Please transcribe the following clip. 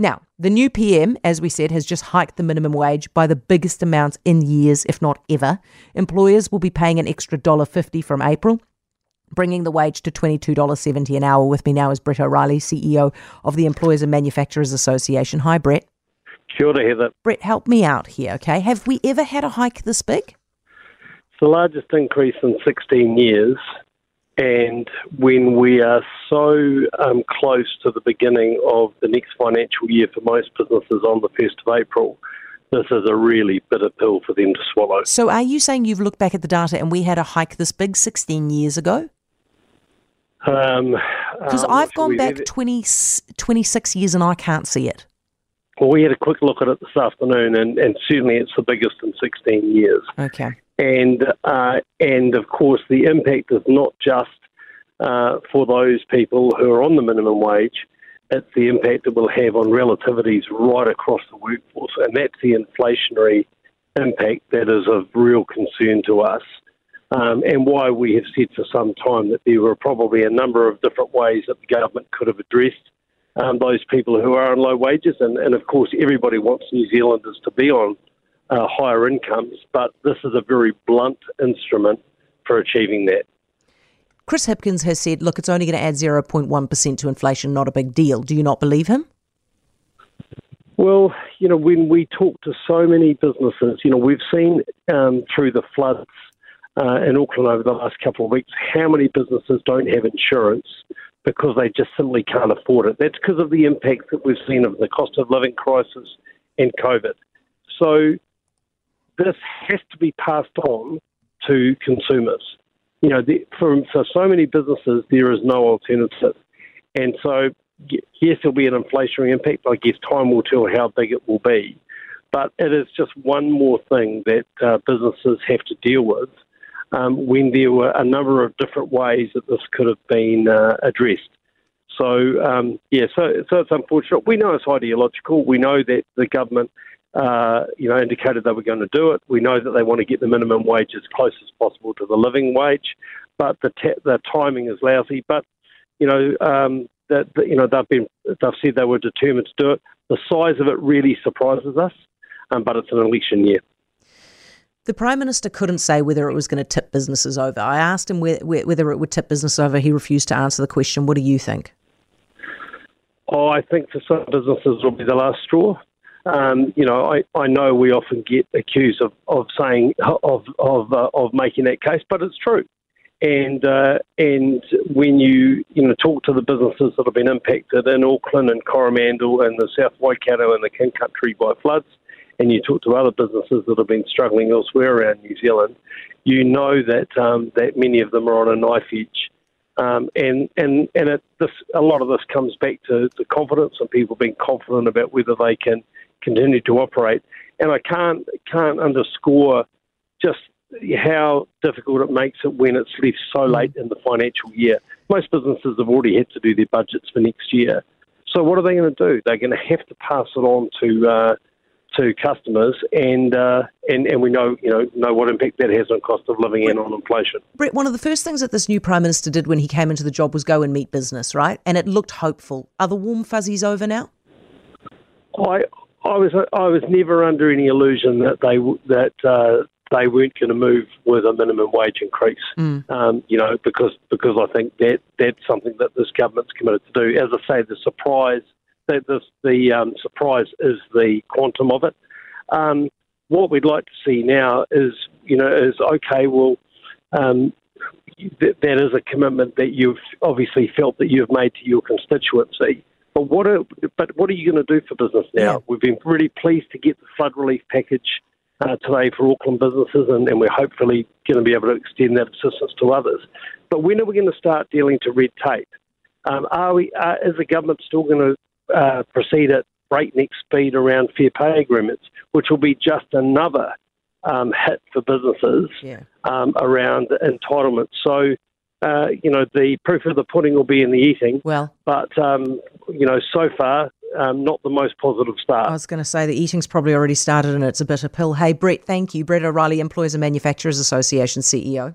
Now, the new PM, as we said, has just hiked the minimum wage by the biggest amounts in years, if not ever. Employers will be paying an extra $1.50 from April bringing the wage to $22.70 an hour. With me now is Brett O'Riley, CEO of the Employers and Manufacturers Association. Hi, Brett. Sure to hear that. Brett, help me out here, okay? Have we ever had a hike this big? It's the largest increase in 16 years. And when we are so um, close to the beginning of the next financial year for most businesses on the 1st of April, this is a really bitter pill for them to swallow. So, are you saying you've looked back at the data and we had a hike this big 16 years ago? Um, because um, I've gone back 20, 26 years and I can't see it. Well, we had a quick look at it this afternoon, and, and certainly it's the biggest in 16 years. Okay. And uh, and of course, the impact is not just uh, for those people who are on the minimum wage. It's the impact it will have on relativities right across the workforce, and that's the inflationary impact that is of real concern to us um, and why we have said for some time that there were probably a number of different ways that the government could have addressed um, those people who are on low wages. And, and, of course, everybody wants New Zealanders to be on uh, higher incomes, but this is a very blunt instrument for achieving that. Chris Hipkins has said, look, it's only going to add 0.1% to inflation, not a big deal. Do you not believe him? Well, you know, when we talk to so many businesses, you know, we've seen um, through the floods uh, in Auckland over the last couple of weeks how many businesses don't have insurance because they just simply can't afford it. That's because of the impact that we've seen of the cost of living crisis and COVID. So this has to be passed on to consumers. You know, the, for, for so many businesses, there is no alternative. And so, yes, there'll be an inflationary impact. I guess time will tell how big it will be. But it is just one more thing that uh, businesses have to deal with um, when there were a number of different ways that this could have been uh, addressed. So, um, yeah, so, so it's unfortunate. We know it's ideological. We know that the government, uh, you know, indicated they were going to do it. We know that they want to get the minimum wage as close as possible to the living wage, but the, ta- the timing is lousy. But, you know, um, that, you know they've been they've said they were determined to do it. The size of it really surprises us, um, but it's an election year. The Prime Minister couldn't say whether it was going to tip businesses over. I asked him whether it would tip business over. He refused to answer the question. What do you think? Oh, I think for some businesses will be the last straw. Um, you know, I, I know we often get accused of, of saying of of uh, of making that case, but it's true. And uh, and when you you know talk to the businesses that have been impacted in Auckland and Coromandel and the South Waikato and the King Country by floods, and you talk to other businesses that have been struggling elsewhere around New Zealand, you know that um, that many of them are on a knife edge. Um, and and and it, this, a lot of this comes back to, to confidence and people being confident about whether they can continue to operate. And I can't can't underscore just how difficult it makes it when it's left so mm. late in the financial year. Most businesses have already had to do their budgets for next year. So what are they going to do? They're going to have to pass it on to uh, to customers, and uh, and and we know you know know what impact that has on cost of living and on inflation. Brett, one of the first things that this new prime minister did when he came into the job was go and meet business, right? And it looked hopeful. Are the warm fuzzies over now? I I was I was never under any illusion that they that uh, they weren't going to move with a minimum wage increase. Mm. Um, you know, because because I think that that's something that this government's committed to do. As I say, the surprise the, the, the um, surprise is the quantum of it. Um, what we'd like to see now is, you know, is okay. Well, um, th- that is a commitment that you've obviously felt that you've made to your constituency. But what are, but what are you going to do for business now? Yeah. We've been really pleased to get the flood relief package uh, today for Auckland businesses, and, and, we're hopefully going to be able to extend that assistance to others. But when are we going to start dealing to red tape? Um, are we? Uh, is the government still going to uh, proceed at breakneck speed around fair pay agreements, which will be just another um, hit for businesses yeah. um, around entitlement. So, uh, you know, the proof of the pudding will be in the eating. Well, but um, you know, so far. Um, not the most positive start. I was going to say the eating's probably already started and it's a bitter pill. Hey, Brett, thank you. Brett O'Riley, Employers and Manufacturers Association CEO.